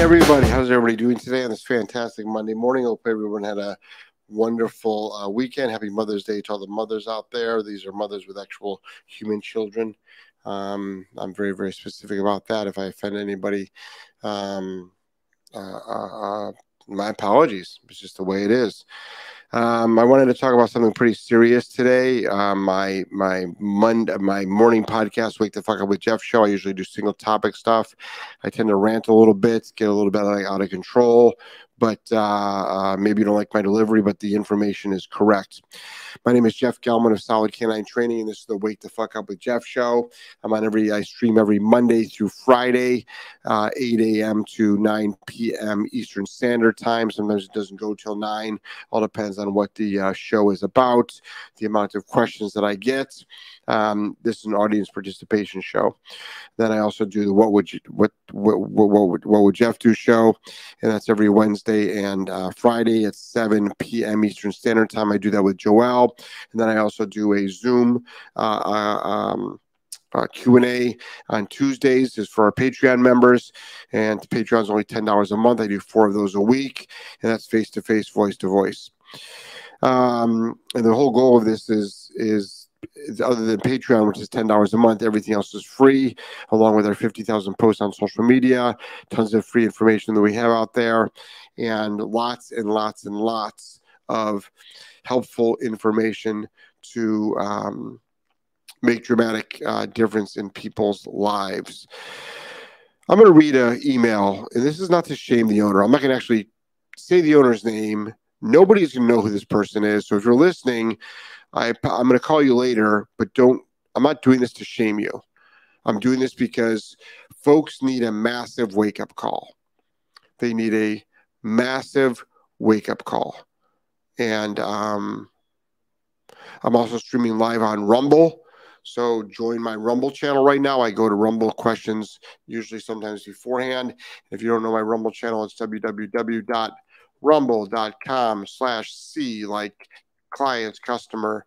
everybody. How's everybody doing today on this fantastic Monday morning? I hope everyone had a wonderful uh, weekend. Happy Mother's Day to all the mothers out there. These are mothers with actual human children. Um, I'm very, very specific about that. If I offend anybody, um, uh, uh, uh my apologies. It's just the way it is. Um, I wanted to talk about something pretty serious today. Um, my my Monday, my morning podcast, "Wake the Fuck Up with Jeff" show. I usually do single topic stuff. I tend to rant a little bit, get a little bit out of control, but uh, uh, maybe you don't like my delivery, but the information is correct. My name is Jeff Gellman of Solid K9 Training, and this is the Wake the Fuck Up with Jeff show. I'm on every, I stream every Monday through Friday, uh, 8 a.m. to 9 p.m. Eastern Standard Time. Sometimes it doesn't go till 9. All depends on what the uh, show is about, the amount of questions that I get. Um, this is an audience participation show. Then I also do the what would you what what what, what would what would Jeff do show, and that's every Wednesday and uh, Friday at 7 p.m. Eastern Standard Time. I do that with Joel, and then I also do a Zoom. Uh, uh um, uh, Q&A on Tuesdays is for our Patreon members, and Patreon is only $10 a month. I do four of those a week, and that's face-to-face, voice-to-voice. Um, and the whole goal of this is is other than Patreon, which is ten dollars a month, everything else is free, along with our fifty thousand posts on social media, tons of free information that we have out there, and lots and lots and lots of helpful information to um, make dramatic uh, difference in people's lives. I'm going to read an email, and this is not to shame the owner. I'm not going to actually say the owner's name. Nobody's going to know who this person is. So if you're listening, I, I'm going to call you later, but don't, I'm not doing this to shame you. I'm doing this because folks need a massive wake up call. They need a massive wake up call. And um, I'm also streaming live on Rumble. So join my Rumble channel right now. I go to Rumble questions usually sometimes beforehand. If you don't know my Rumble channel, it's www.rumble.com slash C like clients, customer,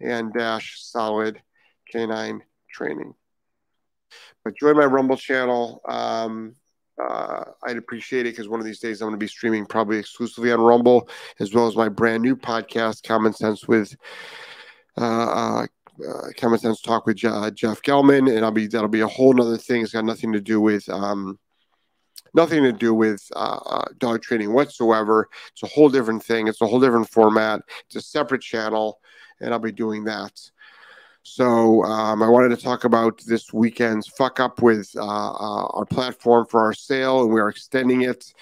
and dash solid canine training. But join my Rumble channel. Um, uh, I'd appreciate it because one of these days I'm going to be streaming probably exclusively on Rumble, as well as my brand new podcast, Common Sense with uh, uh, uh Common Sense Talk with Jeff Gellman, and I'll be that'll be a whole nother thing. It's got nothing to do with um, nothing to do with uh, uh, dog training whatsoever. It's a whole different thing. It's a whole different format. It's a separate channel, and I'll be doing that. So um, I wanted to talk about this weekend's fuck up with uh, uh, our platform for our sale, and we are extending it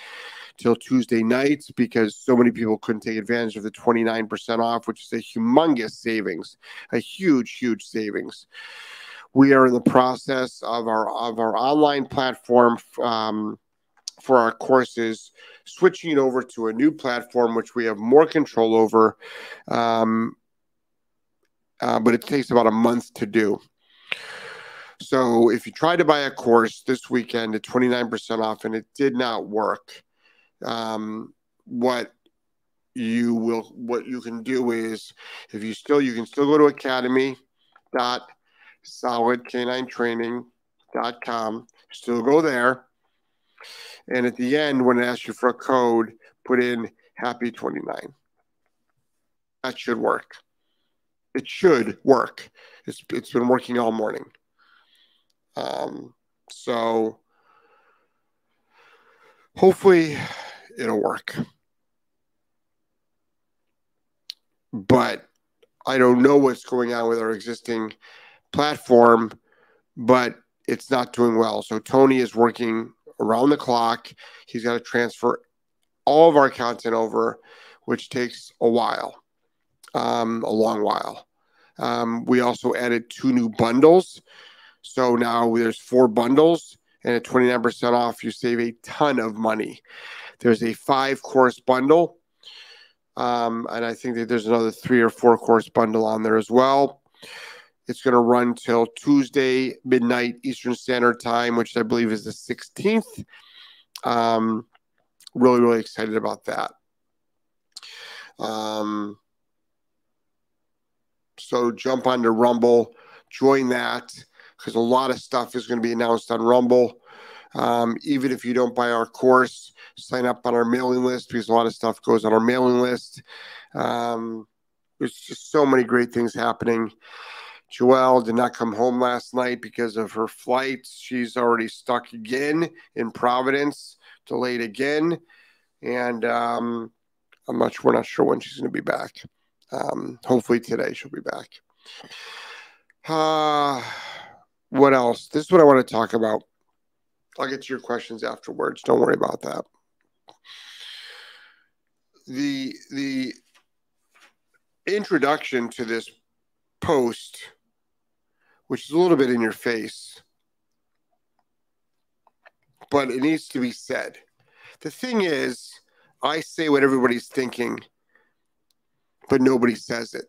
till Tuesday night because so many people couldn't take advantage of the 29% off, which is a humongous savings, a huge, huge savings. We are in the process of our of our online platform um, for our courses, switching over to a new platform which we have more control over. Um, uh, but it takes about a month to do. So if you try to buy a course this weekend at 29% off and it did not work, um, what you will what you can do is if you still you can still go to academy dot solid canine training dot com still go there and at the end, when it asks you for a code, put in happy 29. That should work. It should work. It's, it's been working all morning. Um, so hopefully it'll work. But I don't know what's going on with our existing platform, but it's not doing well. So Tony is working around the clock. He's got to transfer all of our content over, which takes a while, um, a long while. Um, we also added two new bundles. So now there's four bundles, and at 29% off, you save a ton of money. There's a five course bundle. Um, and I think that there's another three or four course bundle on there as well. It's going to run till Tuesday midnight Eastern Standard Time, which I believe is the 16th. Um, really, really excited about that. Um, so jump onto Rumble, join that because a lot of stuff is going to be announced on Rumble. Um, even if you don't buy our course, sign up on our mailing list because a lot of stuff goes on our mailing list. Um, there's just so many great things happening. Joelle did not come home last night because of her flight. She's already stuck again in Providence, delayed again, and um, I'm not sure. We're not sure when she's going to be back. Um, hopefully today she'll be back. Uh, what else? This is what I want to talk about. I'll get to your questions afterwards. Don't worry about that. The the introduction to this post, which is a little bit in your face, but it needs to be said. The thing is, I say what everybody's thinking, but nobody says it.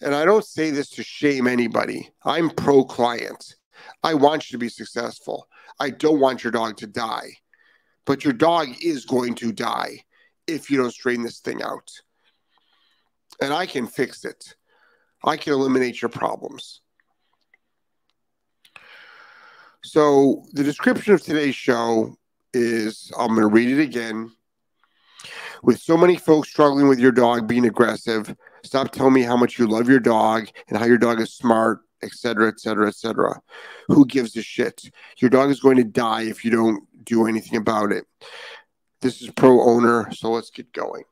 And I don't say this to shame anybody. I'm pro client. I want you to be successful. I don't want your dog to die. But your dog is going to die if you don't straighten this thing out. And I can fix it. I can eliminate your problems. So, the description of today's show is I'm going to read it again. With so many folks struggling with your dog being aggressive, stop telling me how much you love your dog and how your dog is smart, etc., etc., etc. Who gives a shit? Your dog is going to die if you don't do anything about it. This is pro owner, so let's get going.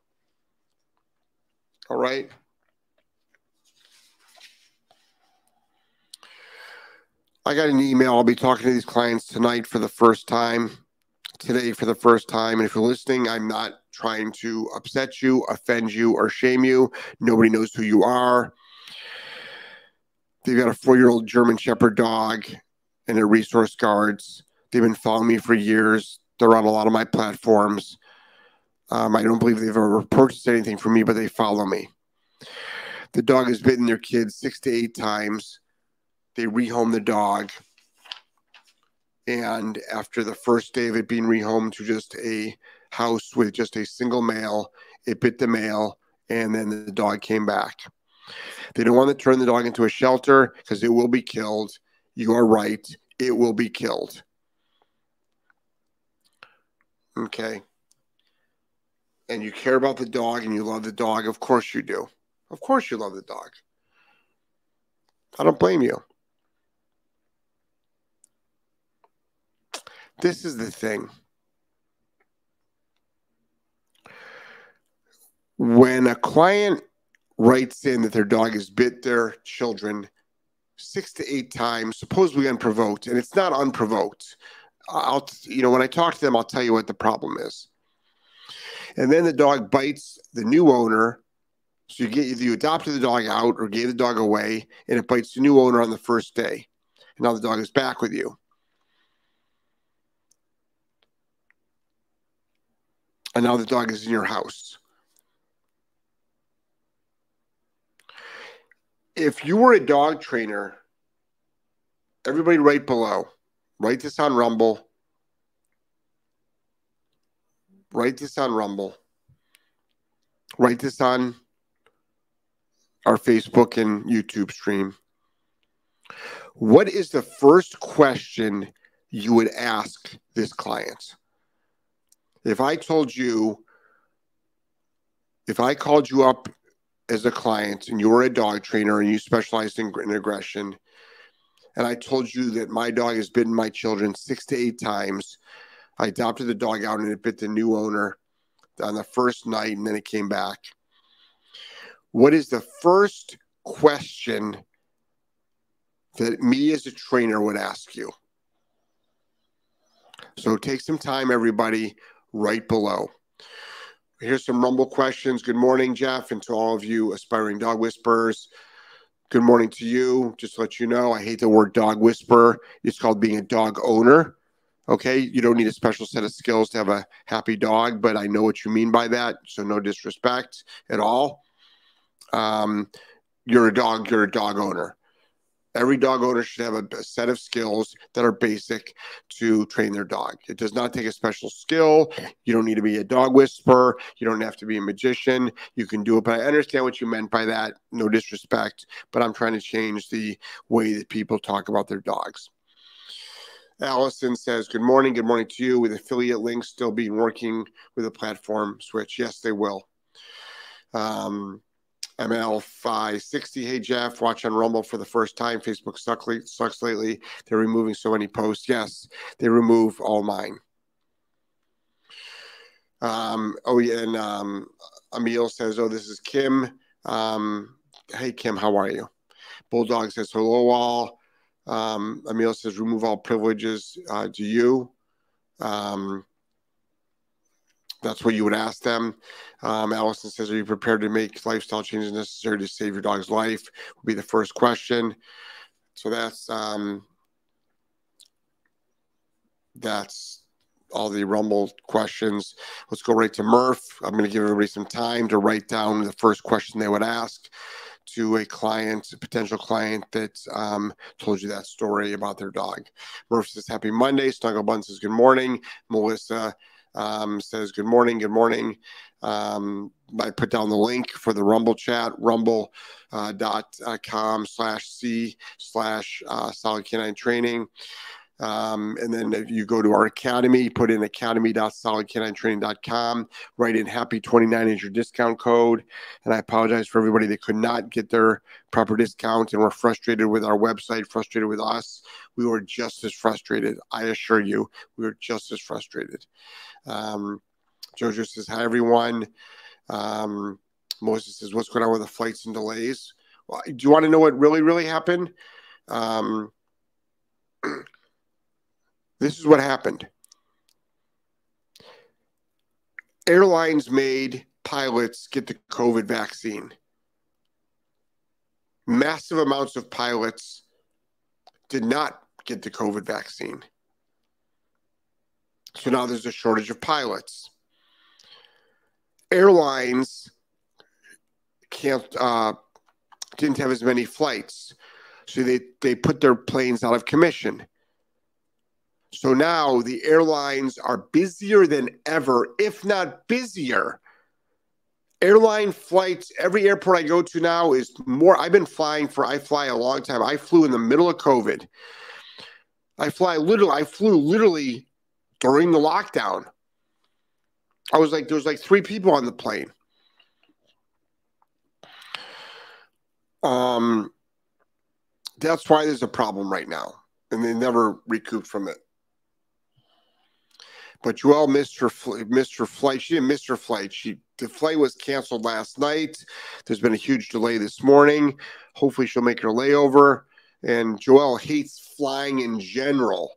All right. I got an email. I'll be talking to these clients tonight for the first time, today for the first time. And if you're listening, I'm not trying to upset you, offend you, or shame you. Nobody knows who you are. They've got a four year old German Shepherd dog and they're resource guards. They've been following me for years. They're on a lot of my platforms. Um, I don't believe they've ever purchased anything from me, but they follow me. The dog has bitten their kids six to eight times. They rehome the dog. And after the first day of it being rehomed to just a house with just a single male, it bit the male, and then the dog came back. They don't want to turn the dog into a shelter because it will be killed. You are right. It will be killed. Okay. And you care about the dog and you love the dog. Of course you do. Of course you love the dog. I don't blame you. This is the thing. When a client writes in that their dog has bit their children six to eight times, supposedly unprovoked, and it's not unprovoked. I'll, you know, when I talk to them, I'll tell you what the problem is. And then the dog bites the new owner. So you get you adopted the dog out or gave the dog away, and it bites the new owner on the first day. And now the dog is back with you. And now the dog is in your house. if you were a dog trainer, everybody right below, write this on Rumble. Write this on Rumble. Write this on our Facebook and YouTube stream. What is the first question you would ask this client? If I told you, if I called you up as a client and you were a dog trainer and you specialized in, in aggression, and I told you that my dog has bitten my children six to eight times, I adopted the dog out and it bit the new owner on the first night and then it came back. What is the first question that me as a trainer would ask you? So take some time, everybody, right below. Here's some Rumble questions. Good morning, Jeff, and to all of you aspiring dog whisperers. Good morning to you. Just to let you know, I hate the word dog whisperer. It's called being a dog owner. Okay. You don't need a special set of skills to have a happy dog, but I know what you mean by that. So, no disrespect at all. Um, you're a dog, you're a dog owner. Every dog owner should have a, a, set of skills that are basic to train their dog. It does not take a special skill. You don't need to be a dog whisperer. You don't have to be a magician. You can do it. But I understand what you meant by that. No disrespect, but I'm trying to change the way that people talk about their dogs. Allison says, Good morning. Good morning to you. With affiliate links still being working with a platform switch. Yes, they will. Um, ML560. Hey, Jeff, watch on Rumble for the first time. Facebook sucks lately. They're removing so many posts. Yes, they remove all mine. Um, oh, yeah. And um, Emil says, Oh, this is Kim. Um, hey, Kim, how are you? Bulldog says, Hello, all. Um, Emil says, Remove all privileges. Uh, do you? Um, that's what you would ask them. Um, Allison says, Are you prepared to make lifestyle changes necessary to save your dog's life? Would be the first question. So that's um, that's all the Rumble questions. Let's go right to Murph. I'm going to give everybody some time to write down the first question they would ask to a client, a potential client that um, told you that story about their dog. Murph says, Happy Monday. Snuggle Bun says, Good morning. Melissa um, says, Good morning, good morning. Um, I put down the link for the Rumble chat, rumble.com uh, slash C slash uh, solid canine training. Um, and then if you go to our academy, put in academy.solidcaninetraining.com, write in happy 29 as your discount code. And I apologize for everybody that could not get their proper discount and were frustrated with our website, frustrated with us. We were just as frustrated. I assure you, we were just as frustrated. Um, Jojo says, Hi, everyone. Um, Moses says, What's going on with the flights and delays? Well, do you want to know what really, really happened? Um, this is what happened. Airlines made pilots get the COVID vaccine. Massive amounts of pilots did not get the COVID vaccine. So now there's a shortage of pilots. Airlines can't uh, didn't have as many flights, so they they put their planes out of commission. So now the airlines are busier than ever, if not busier. Airline flights, every airport I go to now is more. I've been flying for, I fly a long time. I flew in the middle of COVID. I fly literally, I flew literally during the lockdown. I was like, there was like three people on the plane. Um, that's why there's a problem right now, and they never recouped from it. But Joelle missed her fl- missed her flight. She didn't miss her flight. She the flight was canceled last night. There's been a huge delay this morning. Hopefully, she'll make her layover. And Joelle hates flying in general.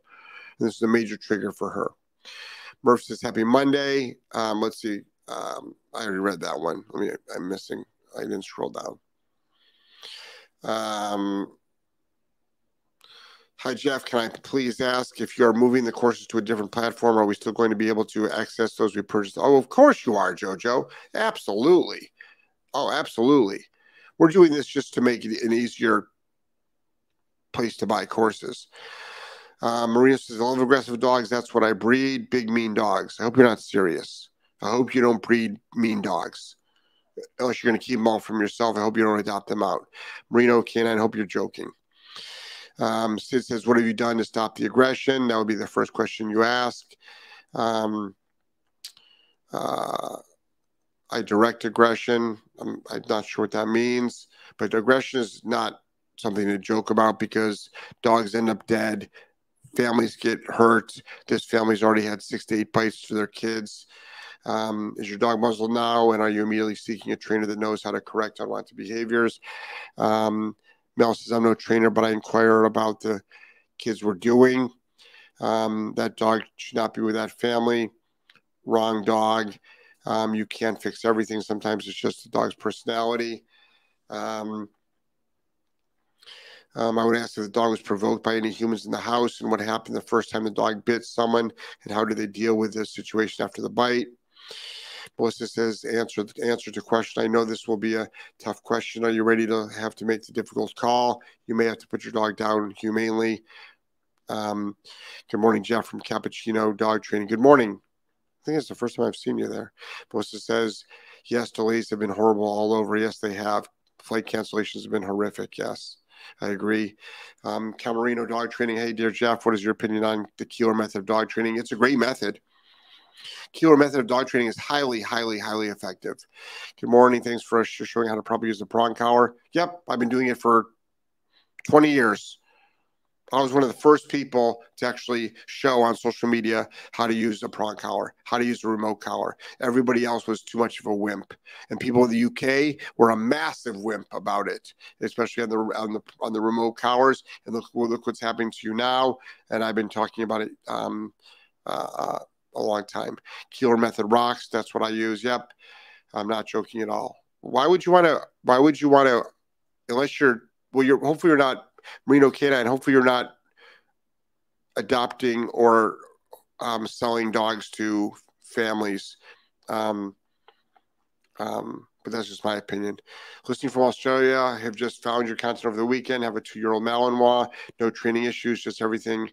This is a major trigger for her. Murph says, Happy Monday. Um, let's see. Um, I already read that one. Let me, I'm missing. I didn't scroll down. Um, Hi, Jeff. Can I please ask if you are moving the courses to a different platform? Are we still going to be able to access those we purchased? Oh, of course you are, JoJo. Absolutely. Oh, absolutely. We're doing this just to make it an easier place to buy courses. Uh, says, I love aggressive dogs. That's what I breed. Big, mean dogs. I hope you're not serious. I hope you don't breed mean dogs. Unless you're going to keep them all from yourself. I hope you don't adopt them out. Marino Canine, I hope you're joking. Um, Sid says, What have you done to stop the aggression? That would be the first question you ask. Um, uh, I direct aggression. I'm, I'm not sure what that means, but aggression is not something to joke about because dogs end up dead families get hurt. This family's already had six to eight bites to their kids. Um, is your dog muzzled now? And are you immediately seeking a trainer that knows how to correct unwanted behaviors? Um, Mel says, I'm no trainer, but I inquire about the kids we're doing. Um, that dog should not be with that family. Wrong dog. Um, you can't fix everything. Sometimes it's just the dog's personality. Um, um, I would ask if the dog was provoked by any humans in the house and what happened the first time the dog bit someone and how did they deal with this situation after the bite. Melissa says, answer answer to question. I know this will be a tough question. Are you ready to have to make the difficult call? You may have to put your dog down humanely. Um, good morning, Jeff from Cappuccino Dog Training. Good morning. I think it's the first time I've seen you there. Melissa says, yes, delays have been horrible all over. Yes, they have. Flight cancellations have been horrific. Yes. I agree. Um, Camarino dog training. Hey, dear Jeff, what is your opinion on the Koehler method of dog training? It's a great method. Koehler method of dog training is highly, highly, highly effective. Good morning. Thanks for showing how to properly use the prong collar. Yep, I've been doing it for 20 years. I was one of the first people to actually show on social media how to use a prong collar, how to use a remote collar. Everybody else was too much of a wimp, and people in the UK were a massive wimp about it, especially on the on the on the remote collars. And look, look what's happening to you now. And I've been talking about it um, uh, uh a long time. Koehler method rocks. That's what I use. Yep, I'm not joking at all. Why would you want to? Why would you want to? Unless you're well, you're hopefully you're not Merino canine. Hopefully, you're not adopting or um, selling dogs to families. Um, um, but that's just my opinion. Listening from Australia, I have just found your content over the weekend. Have a two-year-old Malinois, no training issues, just everything.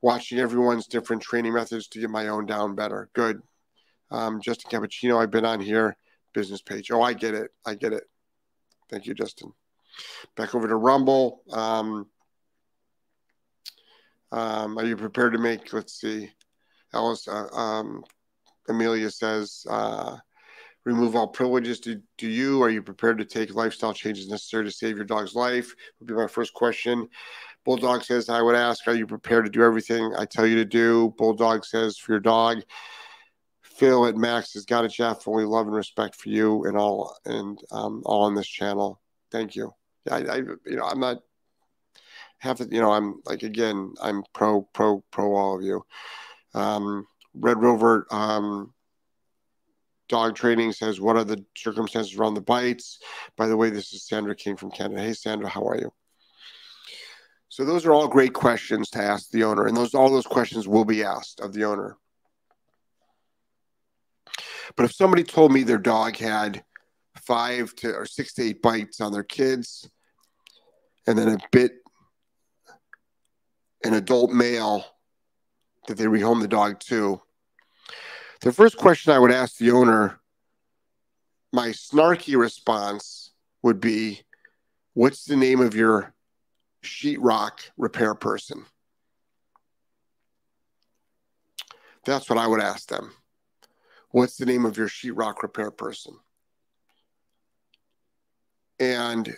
Watching everyone's different training methods to get my own down better. Good. Um, Justin Cappuccino, I've been on here. Business page. Oh, I get it. I get it. Thank you, Justin. Back over to Rumble. Um, um, are you prepared to make? Let's see. Alice, uh, um, Amelia says, uh, remove all privileges. to, do you? Are you prepared to take lifestyle changes necessary to save your dog's life? Would be my first question. Bulldog says, I would ask, are you prepared to do everything I tell you to do? Bulldog says, for your dog. Phil at Max has got a Jeff. Only love and respect for you and all and um, all on this channel. Thank you. I, I you know, I'm not to, you know, I'm like again, I'm pro, pro, pro all of you. Um, Red Rover um, dog training says, what are the circumstances around the bites? By the way, this is Sandra King from Canada. Hey, Sandra, how are you? So those are all great questions to ask the owner, and those all those questions will be asked of the owner. But if somebody told me their dog had five to or six to eight bites on their kids, and then a bit an adult male that they rehome the dog to. The first question I would ask the owner, my snarky response would be, What's the name of your sheetrock repair person? That's what I would ask them. What's the name of your sheetrock repair person? And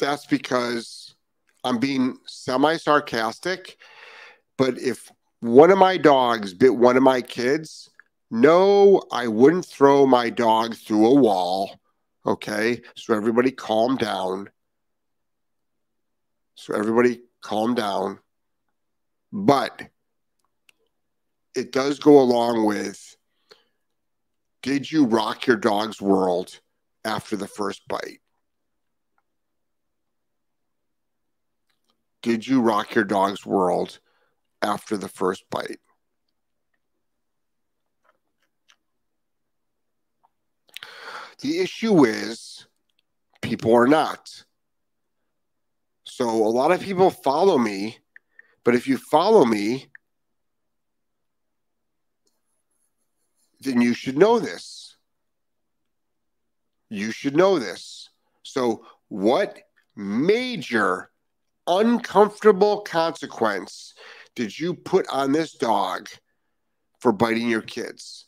that's because I'm being semi sarcastic. But if one of my dogs bit one of my kids, no, I wouldn't throw my dog through a wall. Okay. So everybody calm down. So everybody calm down. But it does go along with did you rock your dog's world after the first bite? Did you rock your dog's world after the first bite? The issue is people are not. So a lot of people follow me, but if you follow me, then you should know this. You should know this. So, what major uncomfortable consequence did you put on this dog for biting your kids?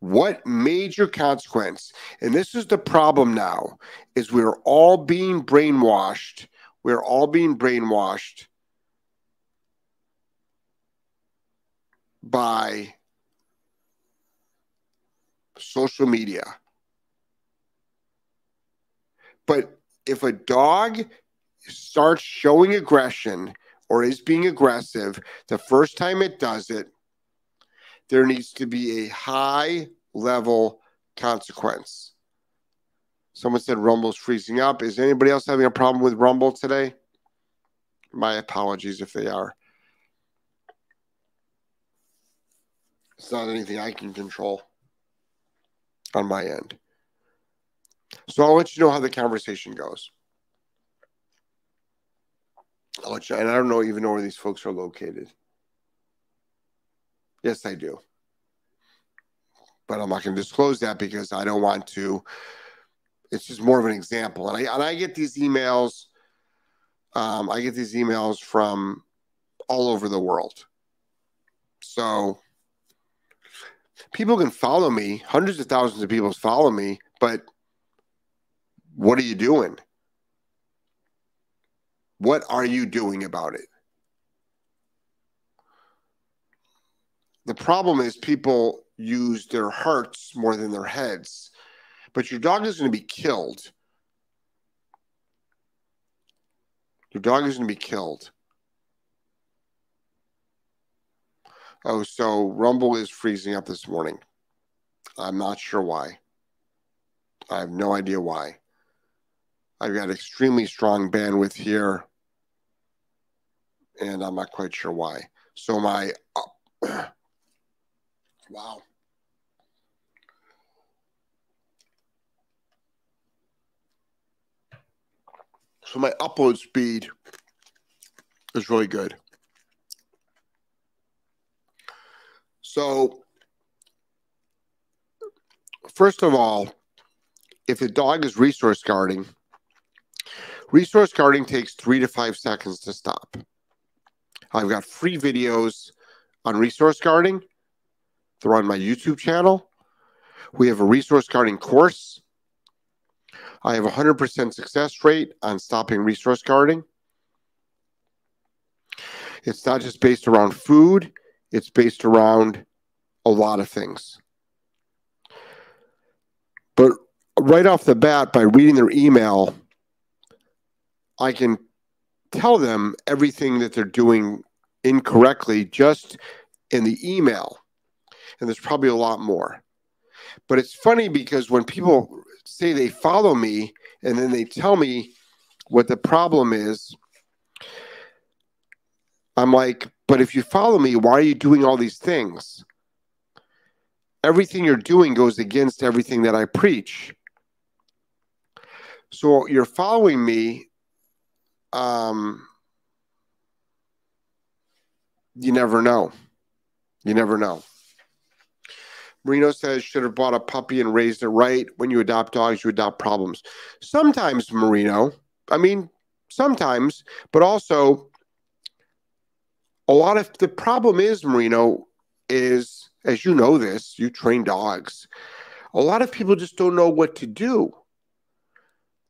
What major consequence? And this is the problem now is we're all being brainwashed. We're all being brainwashed by social media. But if a dog starts showing aggression or is being aggressive the first time it does it, there needs to be a high level consequence. Someone said Rumble's freezing up. Is anybody else having a problem with Rumble today? My apologies if they are. It's not anything I can control on my end. So I'll let you know how the conversation goes. I'll let you, and I don't know even know where these folks are located. Yes, I do. But I'm not going to disclose that because I don't want to it's just more of an example. And I and I get these emails. Um, I get these emails from all over the world. So people can follow me. Hundreds of thousands of people follow me, but what are you doing? What are you doing about it? The problem is people use their hearts more than their heads. But your dog is going to be killed. Your dog is going to be killed. Oh, so Rumble is freezing up this morning. I'm not sure why. I have no idea why. I've got extremely strong bandwidth here, and I'm not quite sure why. So my wow. So my upload speed is really good. So, first of all, if a dog is resource guarding, resource guarding takes three to five seconds to stop. I've got free videos on resource guarding. They're on my YouTube channel. We have a resource guarding course. I have a 100% success rate on stopping resource guarding. It's not just based around food, it's based around a lot of things. But right off the bat, by reading their email, I can tell them everything that they're doing incorrectly just in the email. And there's probably a lot more. But it's funny because when people say they follow me and then they tell me what the problem is, I'm like, but if you follow me, why are you doing all these things? Everything you're doing goes against everything that I preach. So you're following me. Um, you never know. You never know. Marino says, should have bought a puppy and raised it right. When you adopt dogs, you adopt problems. Sometimes, Marino, I mean, sometimes, but also a lot of the problem is, Marino, is as you know this, you train dogs. A lot of people just don't know what to do.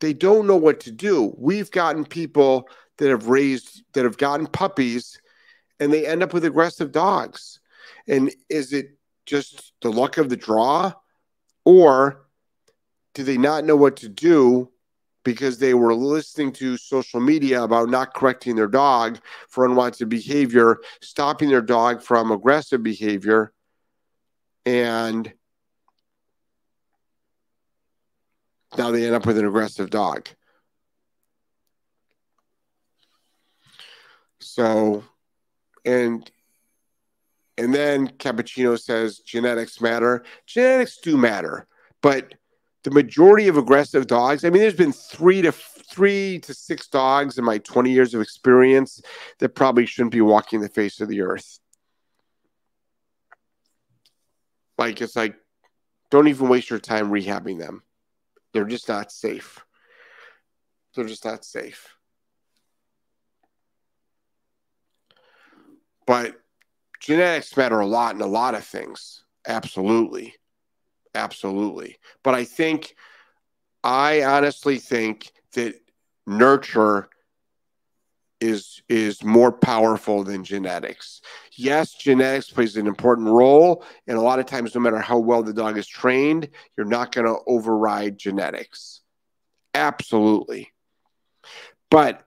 They don't know what to do. We've gotten people that have raised, that have gotten puppies, and they end up with aggressive dogs. And is it just the luck of the draw? Or do they not know what to do because they were listening to social media about not correcting their dog for unwanted behavior, stopping their dog from aggressive behavior, and now they end up with an aggressive dog. So, and and then Cappuccino says genetics matter. Genetics do matter, but the majority of aggressive dogs, I mean, there's been three to three to six dogs in my 20 years of experience that probably shouldn't be walking the face of the earth. Like, it's like, don't even waste your time rehabbing them. They're just not safe. They're just not safe. But genetics matter a lot in a lot of things. Absolutely. Absolutely. But I think, I honestly think that nurture is is more powerful than genetics. Yes, genetics plays an important role, and a lot of times, no matter how well the dog is trained, you're not going to override genetics. Absolutely. But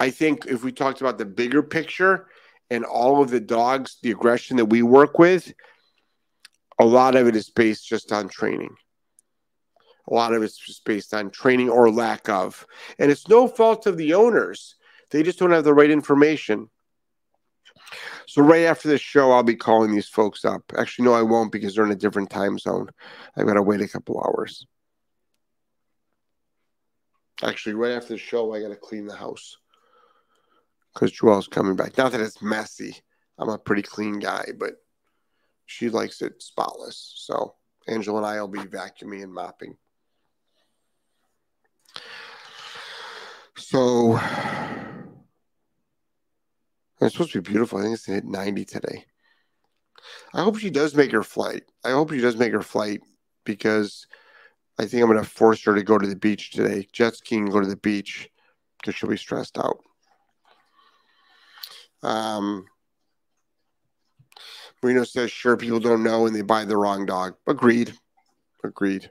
I think if we talked about the bigger picture, and all of the dogs, the aggression that we work with, a lot of it is based just on training. A lot of it's just based on training or lack of. And it's no fault of the owners. They just don't have the right information. So right after this show, I'll be calling these folks up. Actually, no, I won't because they're in a different time zone. I've got to wait a couple hours. Actually, right after the show, I got to clean the house because Joelle's coming back. Not that it's messy. I'm a pretty clean guy, but she likes it spotless. So Angela and I will be vacuuming and mopping. So it's supposed to be beautiful. I think it's hit 90 today. I hope she does make her flight. I hope she does make her flight because I think I'm going to force her to go to the beach today. Jet skiing, go to the beach because she'll be stressed out. Um, Marino says, sure, people don't know and they buy the wrong dog. Agreed. Agreed.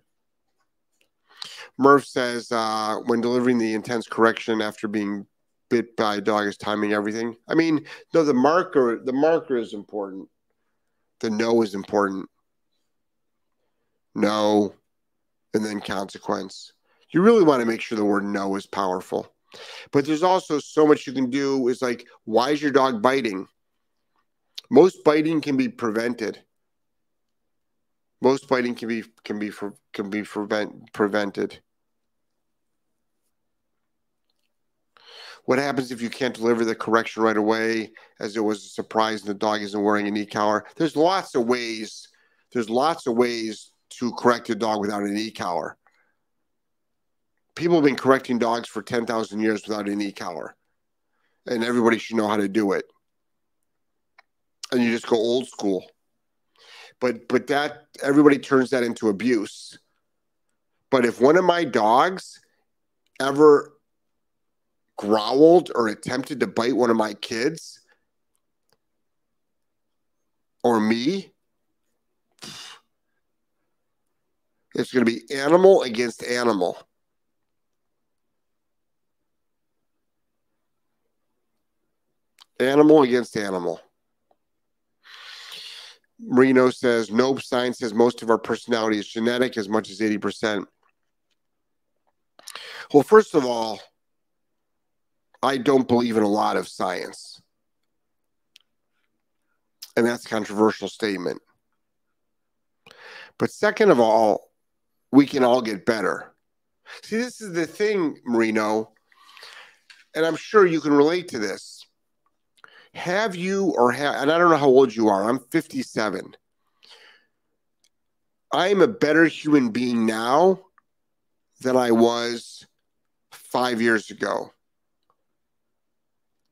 Murph says, uh, when delivering the intense correction after being bit by dog is timing everything. I mean, no, the marker, the marker is important. The no is important. No, and then consequence. You really want to make sure the word no is powerful. But there's also so much you can do is like, why is your dog biting? Most biting can be prevented. Most biting can be can be can be prevent, prevented. What happens if you can't deliver the correction right away, as it was a surprise and the dog isn't wearing an e-collar? There's lots of ways. There's lots of ways to correct a dog without an e-collar. People have been correcting dogs for 10,000 years without an e-collar. And everybody should know how to do it. And you just go old school. But but that everybody turns that into abuse. But if one of my dogs ever growled or attempted to bite one of my kids or me, it's going to be animal against animal. Animal against animal. Marino says, nope, science says most of our personality is genetic as much as 80%. Well, first of all, I don't believe in a lot of science. And that's a controversial statement. But second of all, we can all get better. See, this is the thing, Marino, and I'm sure you can relate to this. Have you or have, and I don't know how old you are, I'm 57. I am a better human being now than I was five years ago.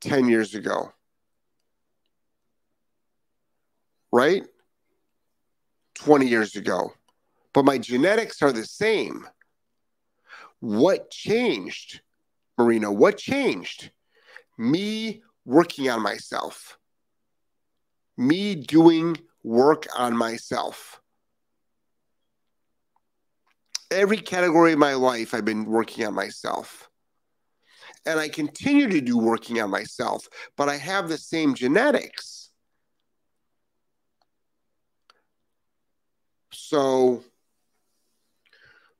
10 years ago. Right? 20 years ago. But my genetics are the same. What changed, Marino? What changed? Me working on myself. Me doing work on myself. Every category of my life, I've been working on myself and I continue to do working on myself, but I have the same genetics. So,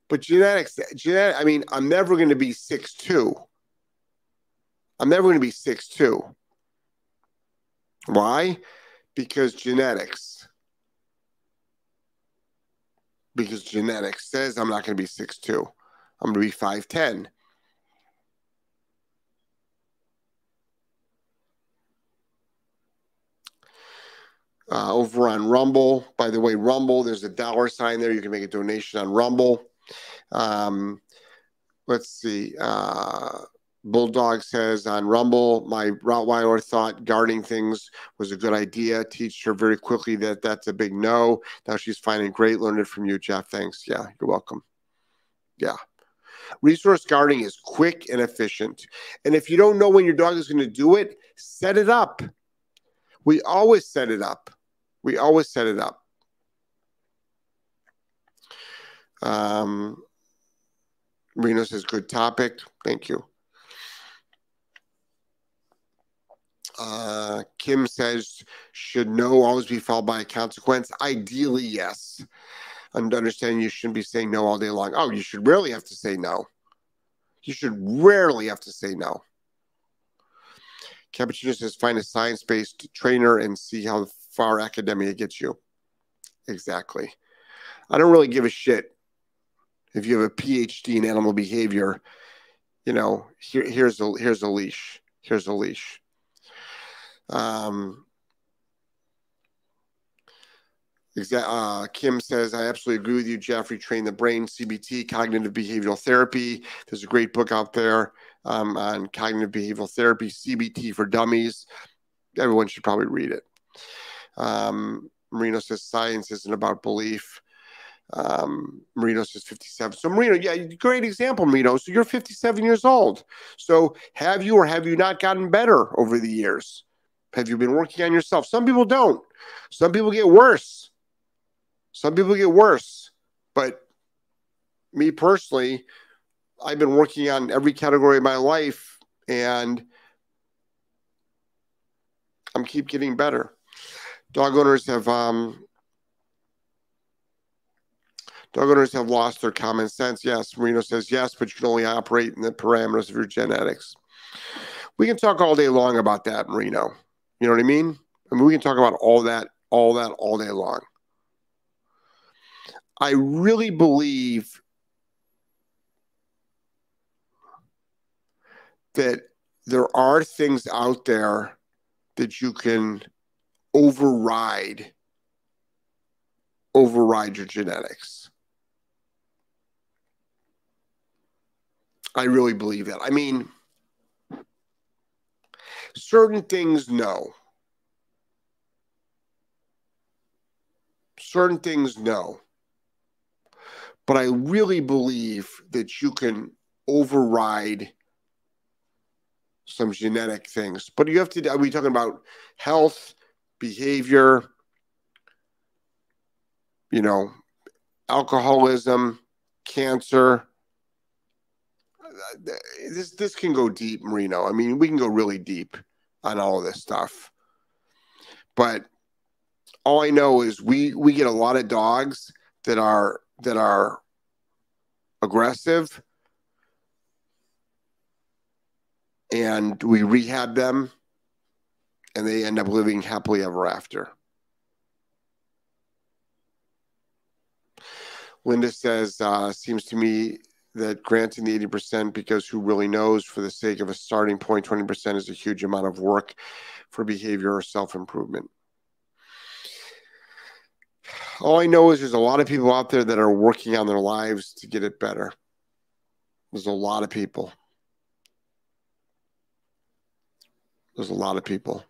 but genetics, genetic, I mean, I'm never going to be six two. I'm never going to be six two. Why? Because genetics. Because genetics says I'm not going to be six two. I'm going to be 5'10. Uh, over on Rumble. By the way, Rumble, there's a dollar sign there. You can make a donation on Rumble. Um, let's see. Uh, Bulldog says on Rumble, my Rottweiler thought guarding things was a good idea. Teach her very quickly that that's a big no. Now she's finding great. Learned it from you, Jeff. Thanks. Yeah, you're welcome. Yeah. Resource guarding is quick and efficient. And if you don't know when your dog is going to do it, set it up. We always set it up. We always set it up. Um, Reno says, good topic. Thank you. Uh, Kim says, should no always be followed by a consequence? Ideally, yes. And understand you shouldn't be saying no all day long. Oh, you should rarely have to say no. You should rarely have to say no. Cappuccino says, find a science based trainer and see how far academia gets you. Exactly. I don't really give a shit if you have a PhD in animal behavior. You know, here, here's a here's a leash. Here's a leash. Um, uh, Kim says, I absolutely agree with you, Jeffrey. Train the brain, CBT, cognitive behavioral therapy. There's a great book out there. um, on cognitive behavioral therapy, CBT for dummies. Everyone should probably read it. Um, Marino says science isn't about belief. Um, Marino says 57. So, Marino, yeah, great example, Marino. So, you're 57 years old. So, have you or have you not gotten better over the years? Have you been working on yourself? Some people don't. Some people get worse. Some people get worse. But me personally, I've been working on every category of my life and I'm keep getting better. Dog owners have um, dog owners have lost their common sense. Yes, Marino says yes, but you can only operate in the parameters of your genetics. We can talk all day long about that, Marino. You know what I mean? I mean, we can talk about all that, all that, all day long. I really believe that there are things out there that you can override override your genetics. I really believe that. I mean, certain things, no. Certain things, no. But I really believe that you can override some genetic things. But you have to, are we talking about health, behavior, you know, alcoholism, cancer? This this can go deep, Marino. I mean, we can go really deep on all of this stuff. But all I know is we we get a lot of dogs that are that are aggressive and we rehab them and they end up living happily ever after. Linda says, uh, seems to me that granting the 80% because who really knows for the sake of a starting point, 20% is a huge amount of work for behavior or self improvement. All I know is there's a lot of people out there that are working on their lives to get it better. There's a lot of people. There's a lot of people.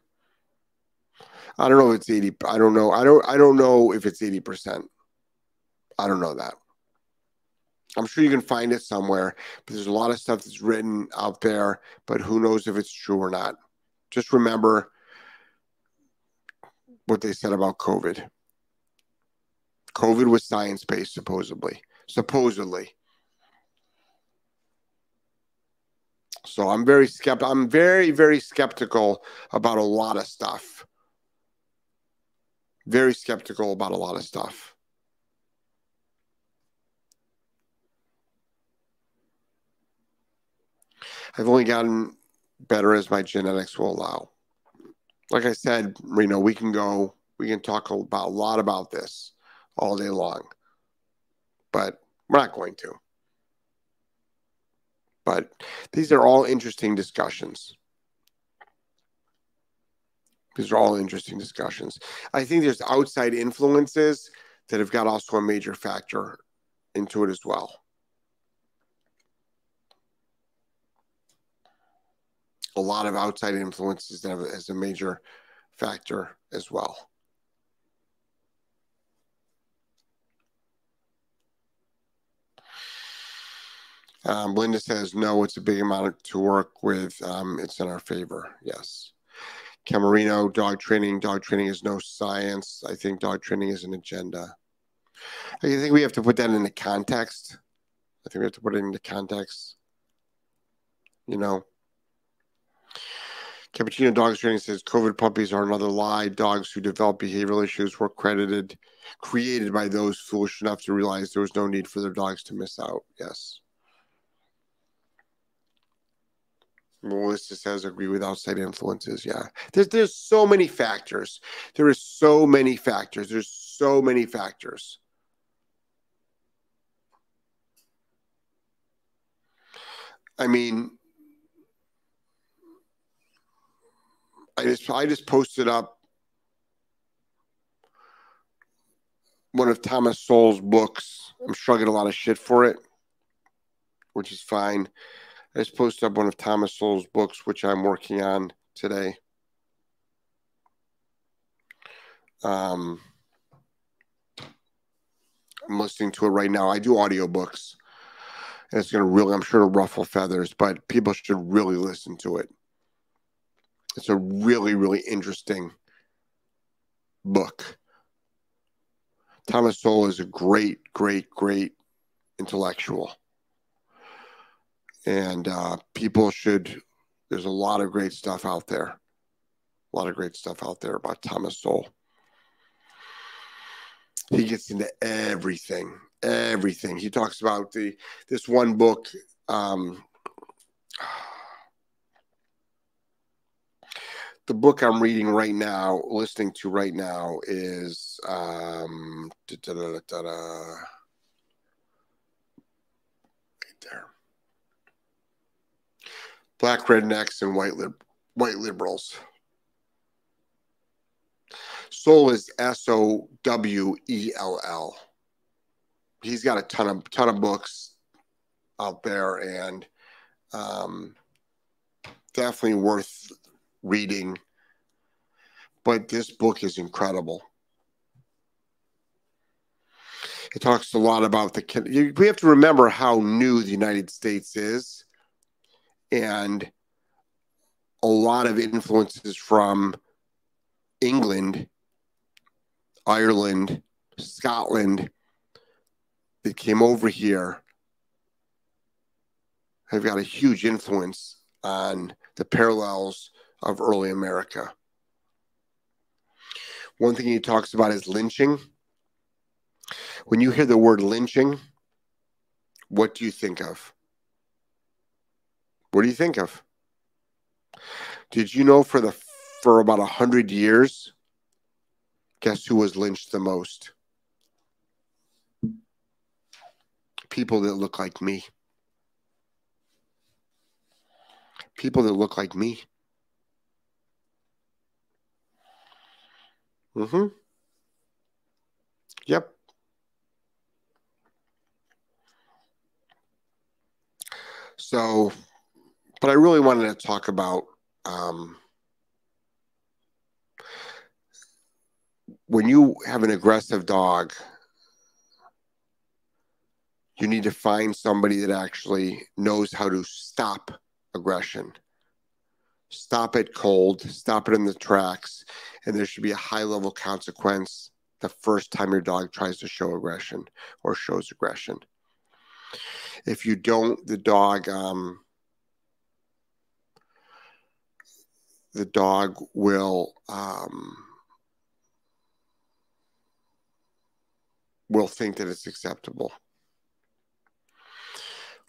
I don't know if it's 80. I don't know. I don't I don't know if it's 80%. I don't know that. I'm sure you can find it somewhere, but there's a lot of stuff that's written out there, but who knows if it's true or not. Just remember what they said about COVID. COVID was science based, supposedly. Supposedly. So I'm very skeptical. I'm very, very skeptical about a lot of stuff. Very skeptical about a lot of stuff. I've only gotten better as my genetics will allow. Like I said, you know, we can go, we can talk about a lot about this all day long, but we're not going to. But these are all interesting discussions. These are all interesting discussions. I think there's outside influences that have got also a major factor into it as well. A lot of outside influences that have as a major factor as well. Um, Linda says, no, it's a big amount to work with. Um, it's in our favor. Yes. Camarino, dog training. Dog training is no science. I think dog training is an agenda. I think we have to put that into context. I think we have to put it into context. You know, Cappuccino Dogs Training says COVID puppies are another lie. Dogs who develop behavioral issues were credited, created by those foolish enough to realize there was no need for their dogs to miss out. Yes. Melissa says agree with outside influences. Yeah. There's there's so many factors. There is so many factors. There's so many factors. I mean, I just I just posted up one of Thomas Sowell's books. I'm struggling a lot of shit for it, which is fine. I just posted up one of Thomas Sowell's books, which I'm working on today. Um, I'm listening to it right now. I do audiobooks. And it's going to really, I'm sure, ruffle feathers, but people should really listen to it. It's a really, really interesting book. Thomas Sowell is a great, great, great intellectual. And uh, people should, there's a lot of great stuff out there. A lot of great stuff out there about Thomas Sowell. He gets into everything, everything. He talks about the this one book. Um, the book I'm reading right now, listening to right now, is um, da, da, da, right there. Black rednecks and white lib- white liberals. Sowell is S O W E L L. He's got a ton of ton of books out there, and um, definitely worth reading. But this book is incredible. It talks a lot about the. We have to remember how new the United States is, and a lot of influences from England Ireland, Scotland that came over here have got a huge influence on the parallels of early America. One thing he talks about is lynching. When you hear the word lynching, what do you think of? What do you think of? Did you know for the for about a hundred years, Guess who was lynched the most? People that look like me. People that look like me. Mm-hmm. Yep. So, but I really wanted to talk about um, when you have an aggressive dog, you need to find somebody that actually knows how to stop aggression. Stop it cold, stop it in the tracks, and there should be a high level consequence the first time your dog tries to show aggression or shows aggression. If you don't, the dog um, the dog will um, will think that it's acceptable.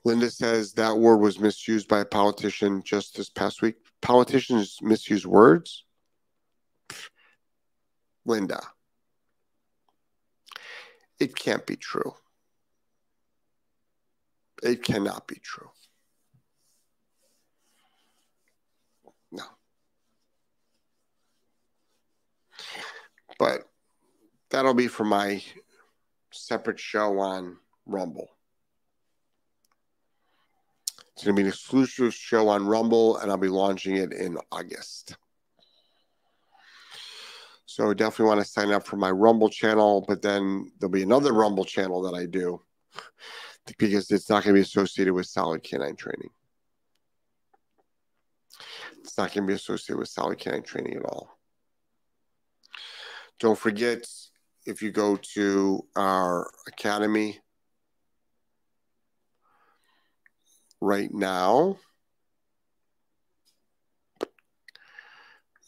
Linda says that word was misused by a politician just this past week. Politicians misuse words? Linda, it can't be true. It cannot be true. No. But that'll be for my separate show on Rumble. It's going to be an exclusive show on Rumble, and I'll be launching it in August. So definitely want to sign up for my Rumble channel, but then there'll be another Rumble channel that I do because it's not going to be associated with Solid K9 Training. It's not going to be associated with Solid K9 Training at all. Don't forget if you go to our academy right now,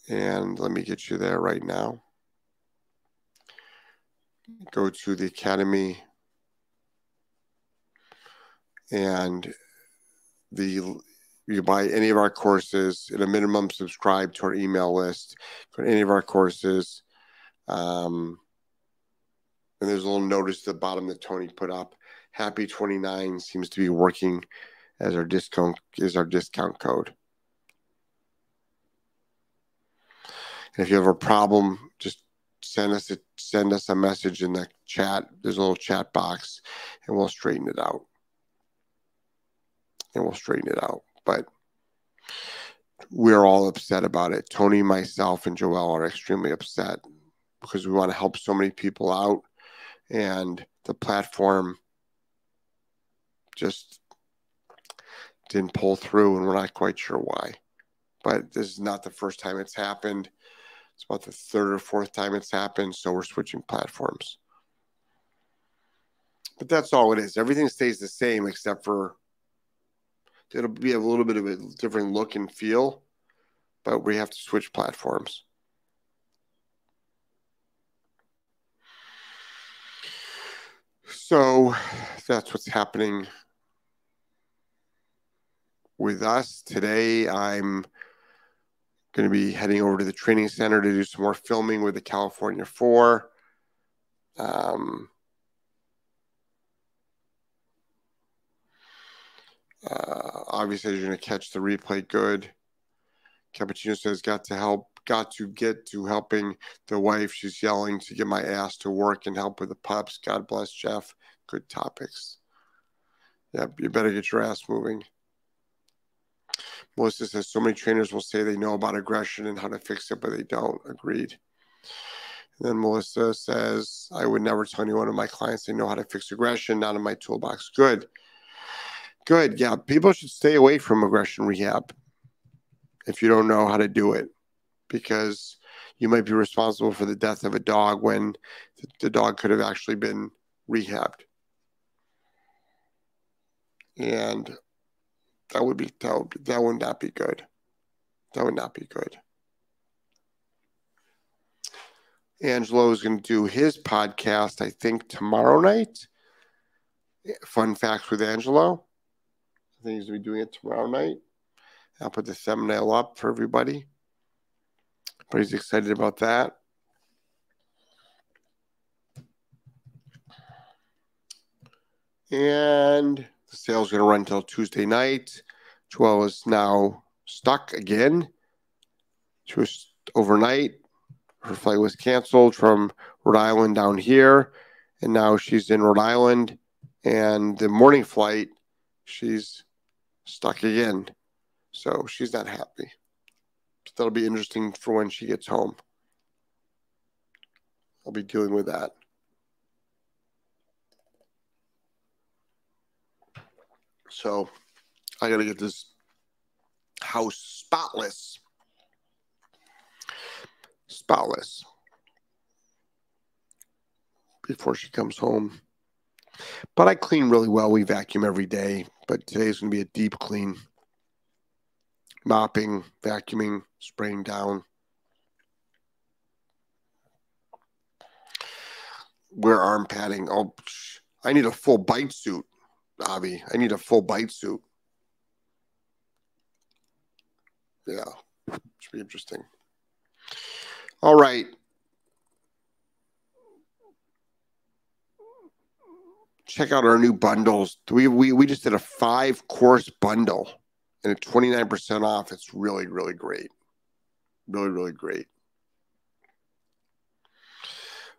and let me get you there right now. Go to the academy and the you buy any of our courses at a minimum subscribe to our email list for any of our courses um, and there's a little notice at the bottom that Tony put up. Happy 29 seems to be working as our discount is our discount code. And if you have a problem, just send us a send us a message in the chat. There's a little chat box, and we'll straighten it out. and we'll straighten it out. But we're all upset about it. Tony, myself, and Joel are extremely upset because we want to help so many people out. And the platform just didn't pull through, and we're not quite sure why. But this is not the first time it's happened. It's about the third or fourth time it's happened, so we're switching platforms. But that's all it is. Everything stays the same except for it'll be a little bit of a different look and feel, but we have to switch platforms. So that's what's happening with us today. I'm going to be heading over to the training center to do some more filming with the California Four. Um, uh, obviously, you're going to catch the replay good. Cappuccino says, "Got to help. Got to get to helping the wife. She's yelling to get my ass to work and help with the pups. God bless Jeff. Good topics. Yep, you better get your ass moving." Melissa says so many trainers will say they know about aggression and how to fix it, but they don't. Agreed. And then Melissa says, I would never tell anyone of my clients they know how to fix aggression, not in my toolbox. Good. Good. Yeah. People should stay away from aggression rehab if you don't know how to do it because you might be responsible for the death of a dog when the dog could have actually been rehabbed. And that would be that would, that would not be good. That would not be good. Angelo is going to do his podcast, I think, tomorrow night. Fun facts with Angelo. I think he's going to be doing it tomorrow night. I'll put the thumbnail up for everybody. He's excited about that. And the sale's going to run until Tuesday night. Joelle is now stuck again. She was overnight. Her flight was canceled from Rhode Island down here. And now she's in Rhode Island. And the morning flight, she's stuck again. So she's not happy. That'll be interesting for when she gets home. I'll be dealing with that. So I got to get this house spotless. Spotless. Before she comes home. But I clean really well. We vacuum every day. But today's going to be a deep clean. Mopping, vacuuming, spraying down. Wear arm padding. Oh, I need a full bite suit. Avi. I need a full bite suit. Yeah, it should be interesting. All right. Check out our new bundles. We we we just did a five course bundle and at 29% off. It's really, really great. Really, really great.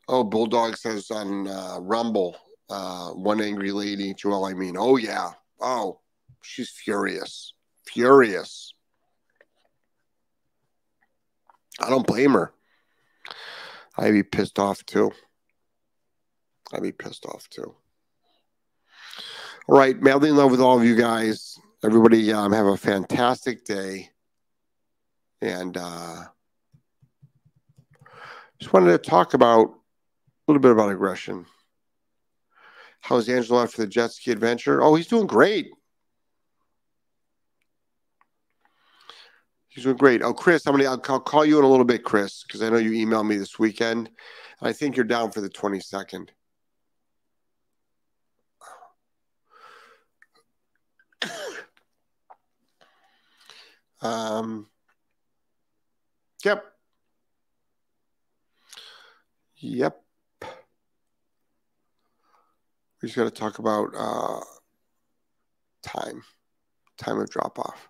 Oh, Bulldog says on uh, Rumble, uh, one angry lady, Joel, I mean, oh, yeah. Oh, she's furious. Furious. I don't blame her. I'd be pissed off too. I'd be pissed off too. All right, madly in love with all of you guys. Everybody, um, have a fantastic day. And uh, just wanted to talk about a little bit about aggression. How's Angelo after the jet ski adventure? Oh, he's doing great. He's doing great. Oh, Chris, I'm gonna I'll, I'll call you in a little bit, Chris, because I know you emailed me this weekend. I think you're down for the 22nd. um. Yep. Yep. We just got to talk about uh, time, time of drop off.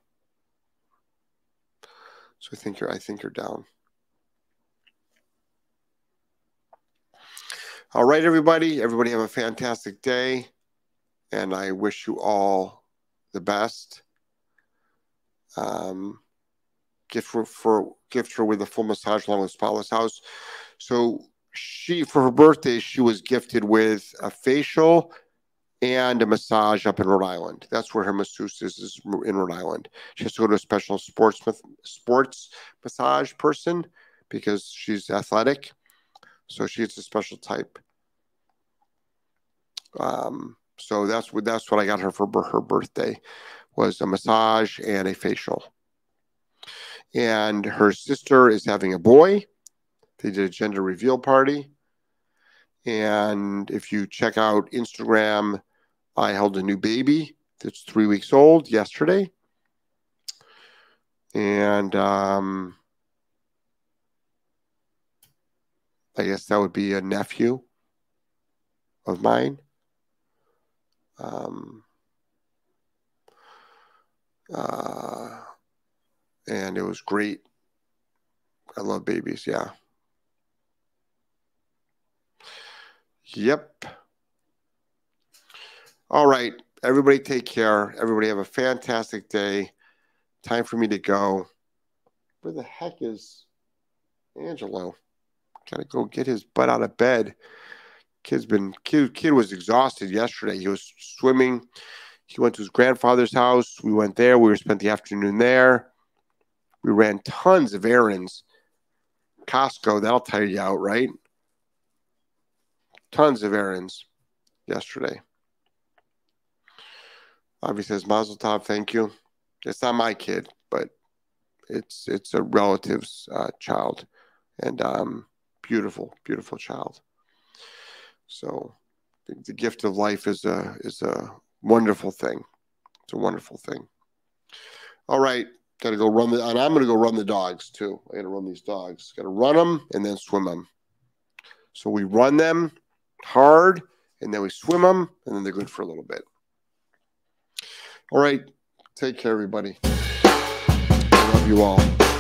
So I think you're I think you're down. All right, everybody. Everybody have a fantastic day. And I wish you all the best. Um, gift for, for gift her with a full massage along with Spotless House. So she for her birthday she was gifted with a facial and a massage up in Rhode Island. That's where her masseuse is, is in Rhode Island. She has to go to a special sports sports massage person because she's athletic. So she's a special type. Um, so that's what that's what I got her for her birthday was a massage and a facial. And her sister is having a boy. They did a gender reveal party. And if you check out Instagram, I held a new baby that's three weeks old yesterday. And um, I guess that would be a nephew of mine. Um, uh, and it was great. I love babies. Yeah. Yep. All right. Everybody take care. Everybody have a fantastic day. Time for me to go. Where the heck is Angelo? Gotta go get his butt out of bed. Kid's been kid kid was exhausted yesterday. He was swimming. He went to his grandfather's house. We went there. We spent the afternoon there. We ran tons of errands. Costco, that'll tire you out, right? Tons of errands yesterday. Obviously, says Mazel Tov, thank you. It's not my kid, but it's it's a relative's uh, child, and um, beautiful, beautiful child. So, the gift of life is a is a wonderful thing. It's a wonderful thing. All right. Got to go run the, and I'm going to go run the dogs too. I got to run these dogs. Got to run them and then swim them. So we run them hard and then we swim them and then they're good for a little bit. All right. Take care, everybody. I love you all.